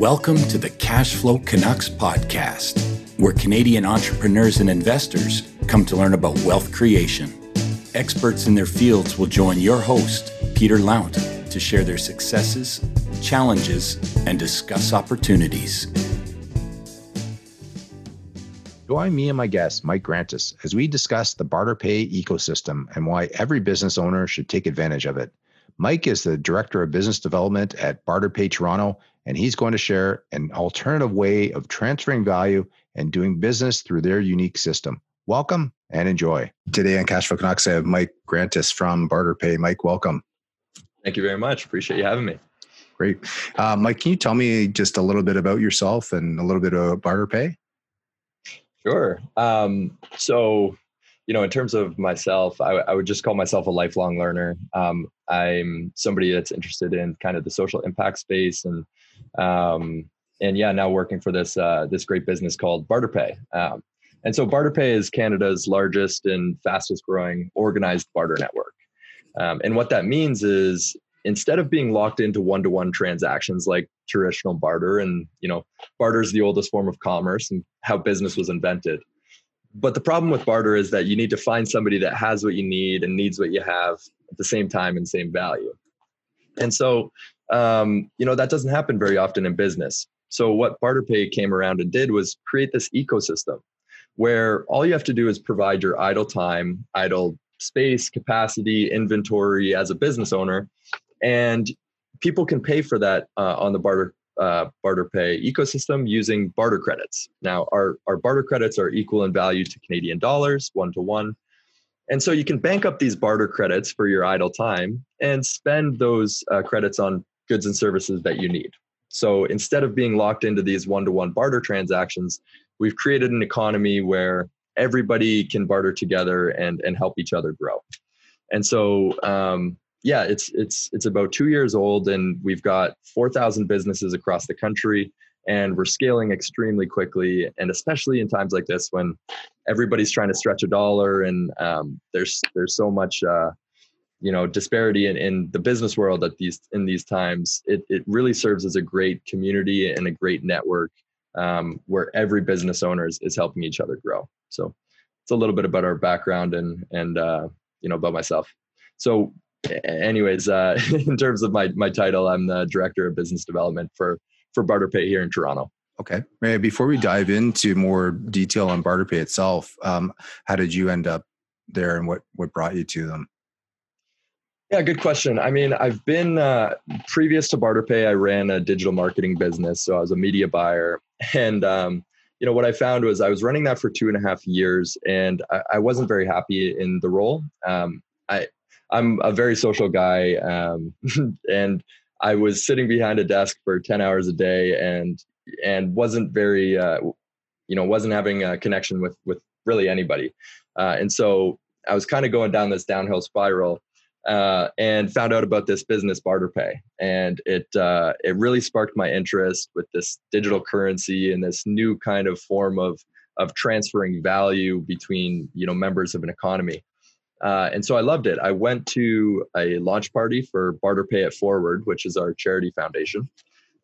Welcome to the Cashflow Canucks podcast, where Canadian entrepreneurs and investors come to learn about wealth creation. Experts in their fields will join your host, Peter Lount, to share their successes, challenges, and discuss opportunities. Join me and my guest, Mike Grantis, as we discuss the barter pay ecosystem and why every business owner should take advantage of it. Mike is the Director of Business Development at BarterPay Toronto, and he's going to share an alternative way of transferring value and doing business through their unique system. Welcome and enjoy. Today on Cashflow Canucks, I have Mike Grantis from BarterPay. Mike, welcome. Thank you very much. Appreciate you having me. Great. Uh, Mike, can you tell me just a little bit about yourself and a little bit about BarterPay? Sure. Um, so, you know, in terms of myself, I, I would just call myself a lifelong learner. Um, I'm somebody that's interested in kind of the social impact space and um, and yeah, now working for this uh, this great business called BarterPay. Um, and so BarterPay is Canada's largest and fastest growing organized barter network. Um, and what that means is instead of being locked into one-to-one transactions like traditional barter, and you know, barter is the oldest form of commerce and how business was invented. But the problem with barter is that you need to find somebody that has what you need and needs what you have at the same time and same value. And so, um, you know, that doesn't happen very often in business. So what BarterPay came around and did was create this ecosystem where all you have to do is provide your idle time, idle space, capacity, inventory as a business owner, and people can pay for that uh, on the barter uh, barter pay ecosystem using barter credits. Now, our our barter credits are equal in value to Canadian dollars, one to one, and so you can bank up these barter credits for your idle time and spend those uh, credits on goods and services that you need. So instead of being locked into these one to one barter transactions, we've created an economy where everybody can barter together and, and help each other grow. And so, um, yeah, it's it's it's about two years old, and we've got four thousand businesses across the country and we're scaling extremely quickly and especially in times like this when everybody's trying to stretch a dollar and um, there's there's so much uh, you know disparity in, in the business world at these in these times it, it really serves as a great community and a great network um, where every business owner is, is helping each other grow so it's a little bit about our background and and uh, you know about myself so anyways uh, in terms of my my title i'm the director of business development for for BarterPay here in Toronto. Okay. Before we dive into more detail on BarterPay itself, um, how did you end up there, and what what brought you to them? Yeah, good question. I mean, I've been uh, previous to BarterPay, I ran a digital marketing business, so I was a media buyer, and um, you know what I found was I was running that for two and a half years, and I, I wasn't very happy in the role. Um, I I'm a very social guy, um, and I was sitting behind a desk for 10 hours a day and and wasn't very uh, you know wasn't having a connection with with really anybody uh, and so I was kind of going down this downhill spiral uh, and found out about this business barter pay and it uh, it really sparked my interest with this digital currency and this new kind of form of of transferring value between you know members of an economy uh, and so I loved it. I went to a launch party for Barter Pay It Forward, which is our charity foundation.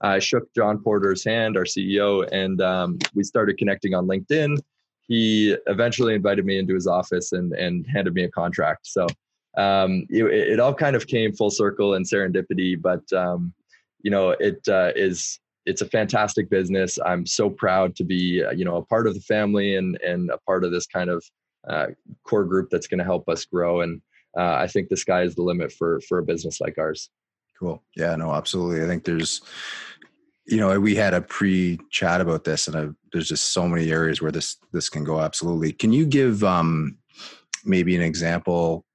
I shook John Porter's hand, our CEO, and um, we started connecting on LinkedIn. He eventually invited me into his office and, and handed me a contract. So um, it, it, all kind of came full circle and serendipity, but um, you know, it uh, is it's a fantastic business. I'm so proud to be, uh, you know, a part of the family and and a part of this kind of uh, core group that's going to help us grow. And uh, I think the sky is the limit for for a business like ours. Cool. Yeah. No. Absolutely. I think there's, you know, we had a pre-chat about this, and I, there's just so many areas where this this can go. Absolutely. Can you give um, maybe an example?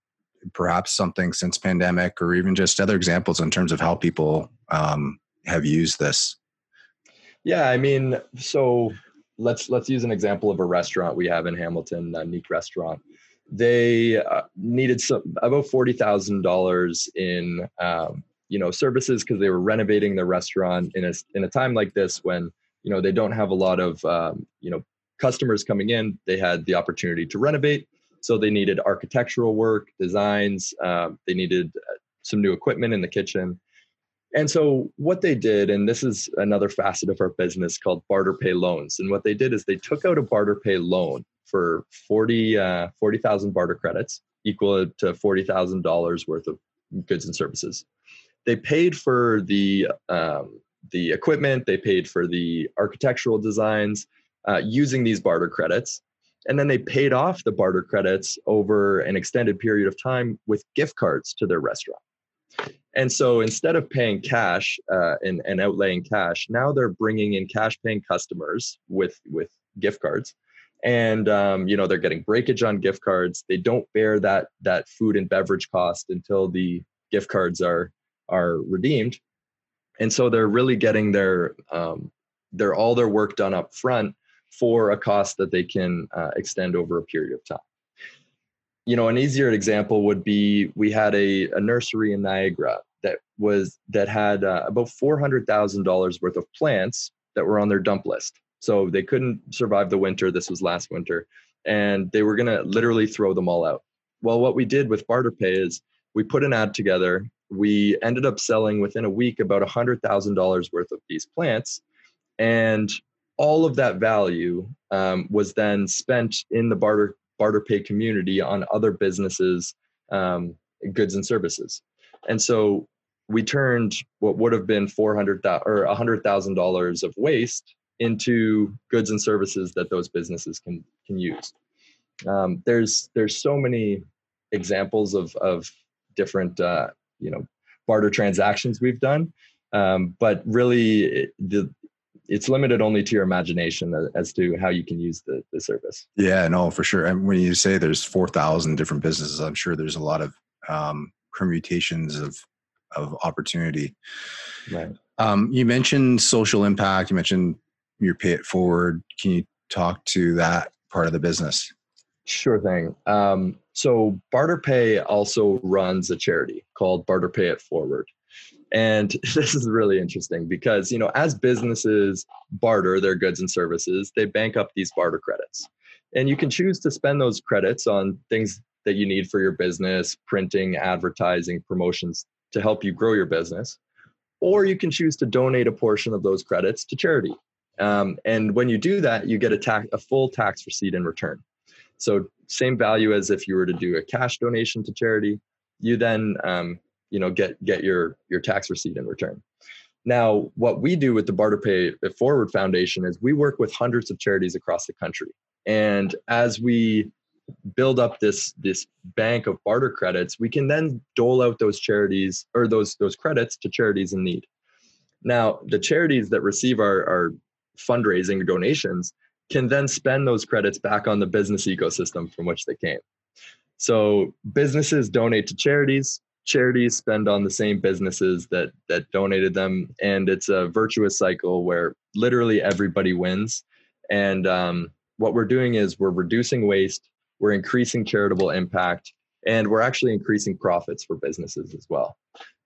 Perhaps something since pandemic, or even just other examples in terms of how people um, have used this. Yeah, I mean, so let's let's use an example of a restaurant we have in Hamilton, a Neek restaurant. They uh, needed some about forty thousand dollars in um, you know services because they were renovating the restaurant in a in a time like this when you know they don't have a lot of um, you know customers coming in. They had the opportunity to renovate, so they needed architectural work, designs. Um, they needed uh, some new equipment in the kitchen, And so what they did, and this is another facet of our business called barter pay loans. And what they did is they took out a barter pay loan for 40 uh, 40,000 barter credits, equal to $40,000 worth of goods and services. They paid for the um, the equipment, they paid for the architectural designs uh, using these barter credits, and then they paid off the barter credits over an extended period of time with gift cards to their restaurant. And so instead of paying cash uh, and, and outlaying cash, now they're bringing in cash paying customers with, with gift cards. And um, you know they're getting breakage on gift cards. They don't bear that that food and beverage cost until the gift cards are are redeemed, and so they're really getting their um, their all their work done up front for a cost that they can uh, extend over a period of time you know, an easier example would be we had a, a nursery in Niagara that was that had uh, about four hundred thousand dollars worth of plants that were on their dump list. So they couldn't survive the winter. This was last winter, and they were gonna literally throw them all out. Well, what we did with barter pay is we put an ad together. We ended up selling within a week about hundred thousand dollars worth of these plants, and all of that value um, was then spent in the barter barter pay community on other businesses um, goods and services. And so we turned what would have been 400 or $100000 of waste into goods and services that those businesses can can use. Um, there's there's so many examples of of different uh, you know barter transactions we've done um, but really the it's limited only to your imagination as to how you can use the, the service. Yeah, no, for sure. And when you say there's 4,000 different businesses, I'm sure there's a lot of um, permutations of, of opportunity. Right. Um, you mentioned social impact. You mentioned your pay it forward. Can you talk to that part of the business? Sure thing. Um, so Barter Pay also runs a charity called Barter Pay It Forward. And this is really interesting because, you know, as businesses barter their goods and services, they bank up these barter credits. And you can choose to spend those credits on things that you need for your business, printing, advertising, promotions to help you grow your business. Or you can choose to donate a portion of those credits to charity. Um, and when you do that, you get a, tax, a full tax receipt in return. So same value as if you were to do a cash donation to charity. You then um, you know get get your your tax receipt in return. Now what we do with the barter pay forward foundation is we work with hundreds of charities across the country. And as we build up this this bank of barter credits we can then dole out those charities or those those credits to charities in need. Now the charities that receive our, our fundraising donations can then spend those credits back on the business ecosystem from which they came. So businesses donate to charities charities spend on the same businesses that that donated them. And it's a virtuous cycle where literally everybody wins. And um, what we're doing is we're reducing waste we're increasing charitable impact and we're actually increasing profits for businesses as well.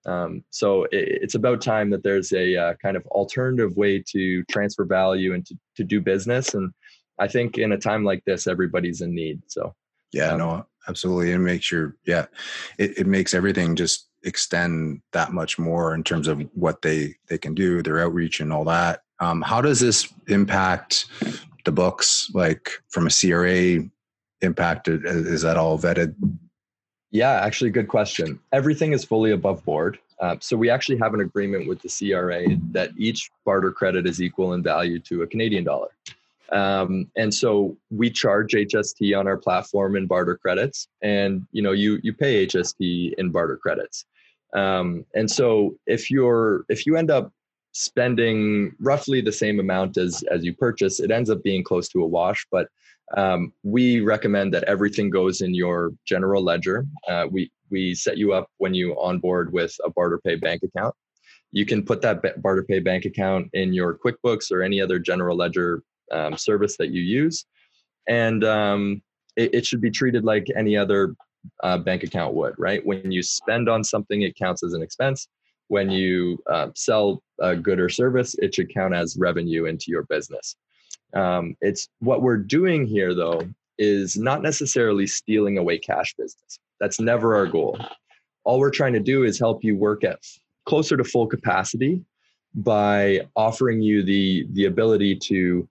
Um, so it, it's about time that there's a uh, kind of alternative way to transfer value and to, to do business. And i think in a time like this everybody's in need. So yeah um, no absolutely it makes your yeah it, it makes everything just extend that much more in terms of what they they can do their outreach and all that. Um, how does this impact the books? Like from a cra impact is that all vetted? Yeah actually good question. Everything is fully above board. Uh, so we actually have an agreement with the cra that each barter credit is equal in value to a canadian dollar um, and so we charge hst on our platform in barter credits and you know you you pay hst in barter credits. Um, and so if you're if you end up spending roughly the same amount as as you purchase it ends up being close to a wash but um, we recommend that everything goes in your general ledger. Uh, we we set you up when you onboard with a barter pay bank account. You can put that barter pay bank account in your quickbooks or any other general ledger um, service that you use, and um, it, it, should be treated like any other uh, bank account would. Right? When you spend on something, it counts as an expense. When you uh, sell a good or service, it should count as revenue into your business. Um, it's what we're doing here, though, is not necessarily stealing away cash business. That's never our goal. All we're trying to do is help you work at closer to full capacity by offering you the the ability to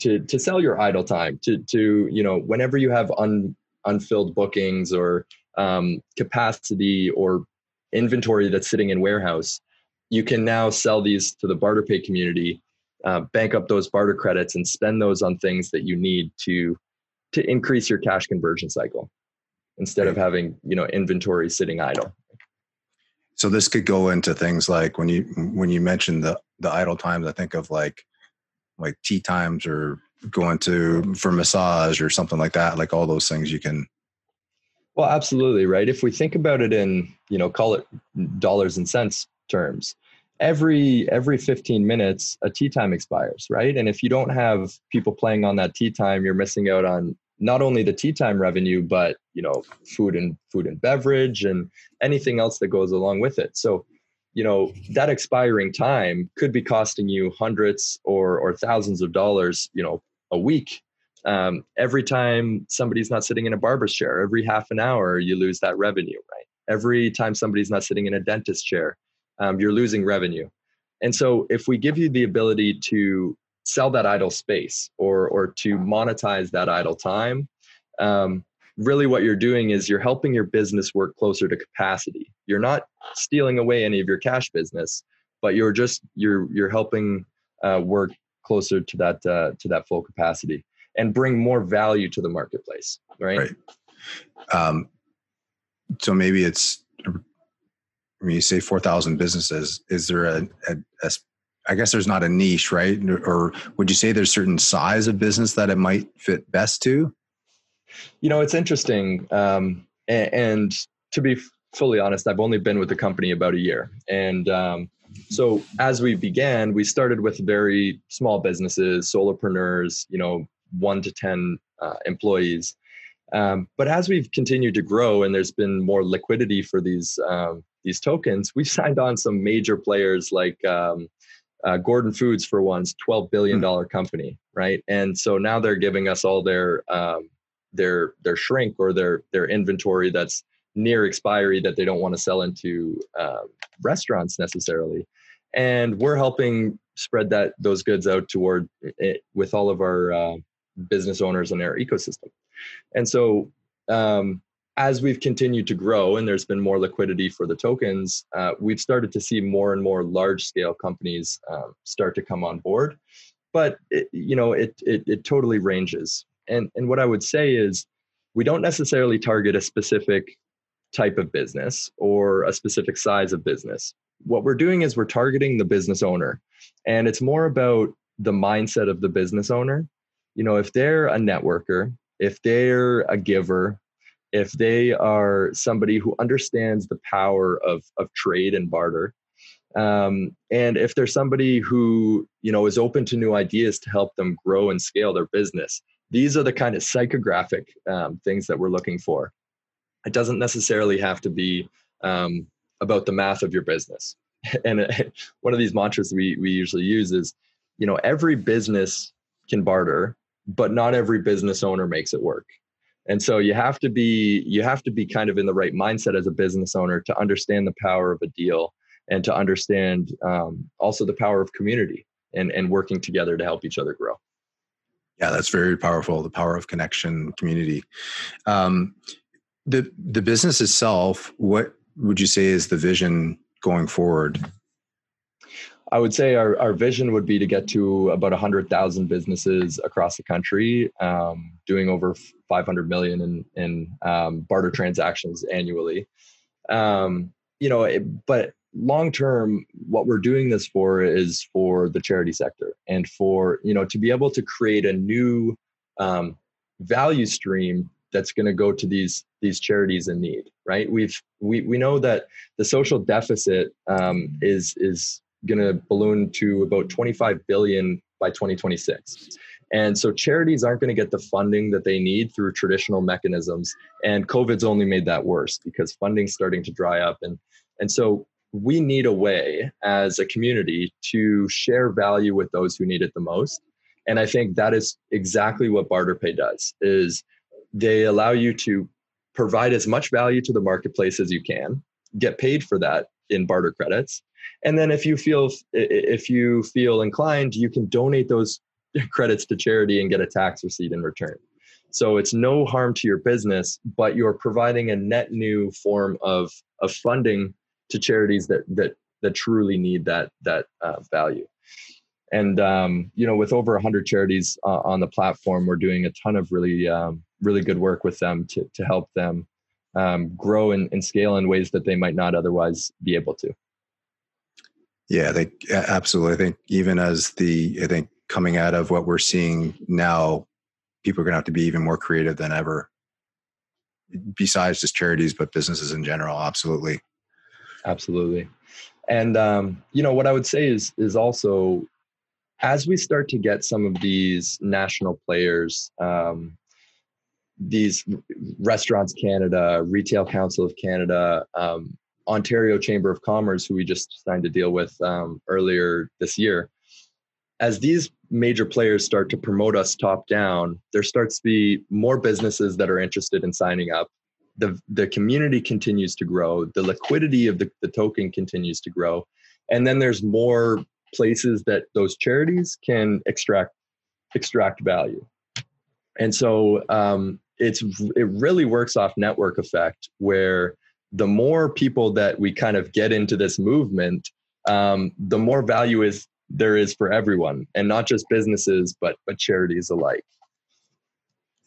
to to sell your idle time to to you know whenever you have un, unfilled bookings or um, capacity or inventory that's sitting in warehouse you can now sell these to the barter pay community uh, bank up those barter credits and spend those on things that you need to to increase your cash conversion cycle instead of having you know inventory sitting idle. So this could go into things like when you when you mentioned the the idle times i think of like like tee times or going to for massage or something like that like all those things you can well absolutely right? If we think about it in you know call it dollars and cents terms every every 15 minutes a tee time expires right? And if you don't have people playing on that tee time you're missing out on not only the tee time revenue but you know food and food and beverage and anything else that goes along with it. So you know that expiring time could be costing you hundreds or or thousands of dollars you know a week. Um, every time somebody's not sitting in a barber's chair every half an hour you lose that revenue right? Every time somebody's not sitting in a dentist chair um, you're losing revenue. And so if we give you the ability to sell that idle space or or to monetize that idle time um, really what you're doing is you're helping your business work closer to capacity you're not stealing away any of your cash business but you're just you're you're helping uh, work closer to that uh, to that full capacity and bring more value to the marketplace right, right. Um, so maybe it's when you say 4000 businesses is there a, a, a I guess there's not a niche, right? Or would you say there's certain size of business that it might fit best to? You know, it's interesting. Um, and, and, to be fully honest, I've only been with the company about a year. And um, so as we began, we started with very small businesses, solopreneurs, you know, one to 10 uh, employees. Um, but as we've continued to grow and there's been more liquidity for these um, these tokens, we've signed on some major players like um, uh, Gordon Foods for one's twelve billion hmm. dollar company, right? And so now they're giving us all their um, their their shrink or their their inventory that's near expiry that they don't want to sell into uh, restaurants necessarily, and we're helping spread that those goods out toward it with all of our uh, business owners in our ecosystem, and so um, as we've continued to grow and there's been more liquidity for the tokens, uh, we've started to see more and more large scale companies um, start to come on board. But it, you know, it, it it totally ranges. And and what I would say is, we don't necessarily target a specific type of business or a specific size of business. What we're doing is we're targeting the business owner, and it's more about the mindset of the business owner. You know, if they're a networker, if they're a giver, if they are somebody who understands the power of, of trade and barter um, and if there's somebody who you know is open to new ideas to help them grow and scale their business these are the kind of psychographic um, things that we're looking for. It doesn't necessarily have to be um, about the math of your business. And one of these mantras we, we usually use is you know every business can barter but not every business owner makes it work. And so you have to be you have to be kind of in the right mindset as a business owner to understand the power of a deal and to understand um, also the power of community and and working together to help each other grow yeah that's very powerful the power of connection community um, the the business itself what would you say is the vision going forward I would say our, our vision would be to get to about 100,000 businesses across the country, um, doing over 500 million in, in um, barter transactions annually. Um, you know, it, but long term, what we're doing this for is for the charity sector and for, you know, to be able to create a new um, value stream that's going to go to these these charities in need right? We've we, we know that the social deficit um, is is going to balloon to about 25 billion by 2026 and so charities aren't going to get the funding that they need through traditional mechanisms and covid's only made that worse because funding's starting to dry up. And and so we need a way as a community to share value with those who need it the most and i think that is exactly what barterpay does is they allow you to provide as much value to the marketplace as you can get paid for that in barter credits. And then if you feel if you feel inclined, you can donate those credits to charity and get a tax receipt in return. So it's no harm to your business, but you're providing a net new form of of funding to charities that that that truly need that that uh, value. And um, you know, with over 100 charities uh, on the platform, we're doing a ton of really um, really good work with them to to help them um, grow and, and scale in ways that they might not otherwise be able to. Yeah, I think absolutely. I think even as the I think coming out of what we're seeing now, people are going to have to be even more creative than ever. Besides just charities, but businesses in general, absolutely. Absolutely, and um, you know what I would say is is also as we start to get some of these national players, um, these restaurants Canada, Retail Council of Canada, um, Ontario Chamber of Commerce, who we just signed a deal with um, earlier this year, as these major players start to promote us top down, there starts to be more businesses that are interested in signing up. The, the community continues to grow, the liquidity of the, the token continues to grow. And then there's more places that those charities can extract extract value. And so um, it's it really works off network effect where the more people that we kind of get into this movement, um, the more value is there is for everyone, and not just businesses, but but charities alike.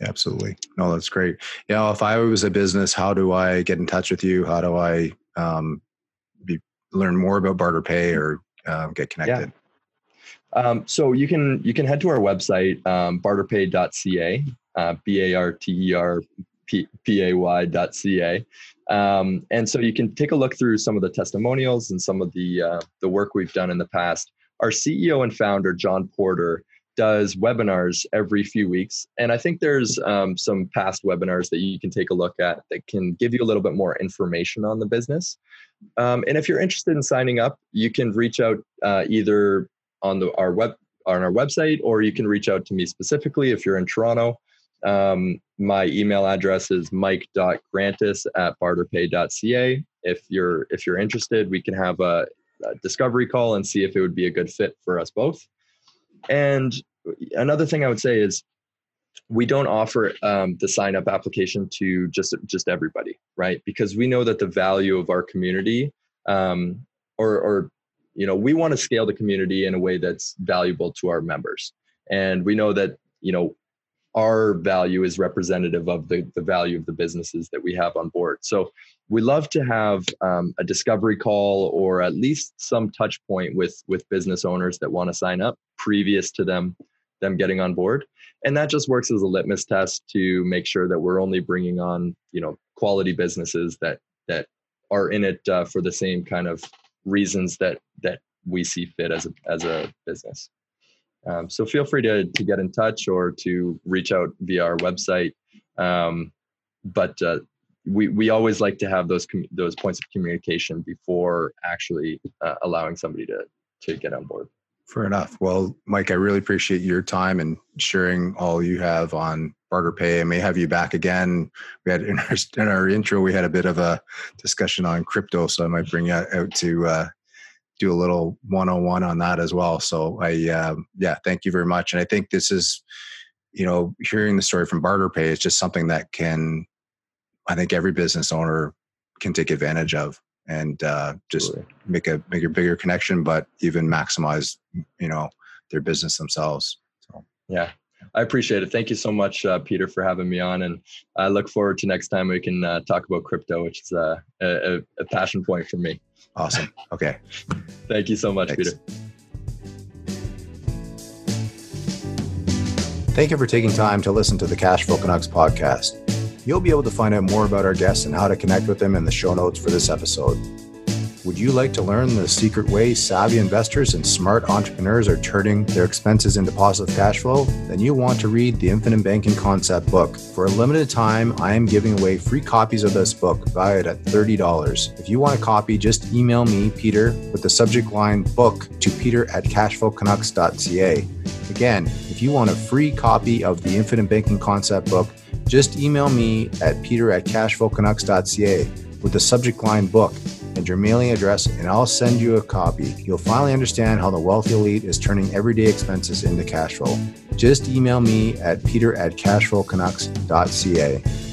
Absolutely. No, that's great. Yeah, if I was a business, how do I get in touch with you? How do I um, be, learn more about barter pay or uh, get connected? Yeah. Um, so you can you can head to our website um, barterpay.ca, uh, b a r t e r p a y.ca, um, and so you can take a look through some of the testimonials and some of the uh, the work we've done in the past. Our CEO and founder John Porter does webinars every few weeks, and I think there's um, some past webinars that you can take a look at that can give you a little bit more information on the business. Um, and if you're interested in signing up, you can reach out uh, either on the our web on our website, or you can reach out to me specifically if you're in Toronto. Um, my email address is mike.grantis at barterpay.ca. If you're if you're interested, we can have a, a discovery call and see if it would be a good fit for us both. And another thing I would say is we don't offer um, the sign up application to just just everybody, right? Because we know that the value of our community, um, or or you know, we want to scale the community in a way that's valuable to our members, and we know that you know our value is representative of the, the value of the businesses that we have on board. So we love to have um, a discovery call or at least some touch point with with business owners that want to sign up previous to them them getting on board and that just works as a litmus test to make sure that we're only bringing on you know quality businesses that that are in it uh, for the same kind of reasons that that we see fit as a as a business um, so feel free to, to get in touch or to reach out via our website. Um, but uh, we, we always like to have those com- those points of communication before actually uh, allowing somebody to to get on board. Fair enough. Well, Mike, I really appreciate your time and sharing all you have on barter pay. I may have you back again. We had in our, in our intro, we had a bit of a discussion on crypto, so I might bring you out to uh, do a little one-on-one on that as well. So I, uh, yeah, thank you very much. And I think this is, you know, hearing the story from Barter Pay is just something that can, I think every business owner can take advantage of and uh, just make a make a bigger connection, but even maximize, you know, their business themselves. So yeah, I appreciate it. Thank you so much, uh, Peter, for having me on, and I look forward to next time we can uh, talk about crypto, which is uh, a, a, passion point for me. Awesome. Okay. Thank you so much, Thanks. Peter. Thank you for taking time to listen to the Cashflow Canucks podcast. You'll be able to find out more about our guests and how to connect with them in the show notes for this episode. Would you like to learn the secret ways savvy investors and smart entrepreneurs are turning their expenses into positive cash flow? Then you want to read the Infinite Banking Concept book. For a limited time, I am giving away free copies of this book valued at $30. If you want a copy, just email me, Peter, with the subject line book to peter at cashflowcanucks.ca. Again, if you want a free copy of the Infinite Banking Concept book, just email me at peter at cashflowcanucks.ca with the subject line book and your mailing address, and I'll send you a copy. You'll finally understand how the wealthy elite is turning everyday expenses into cash flow. Just email me at peter at cashflowcanucks.ca.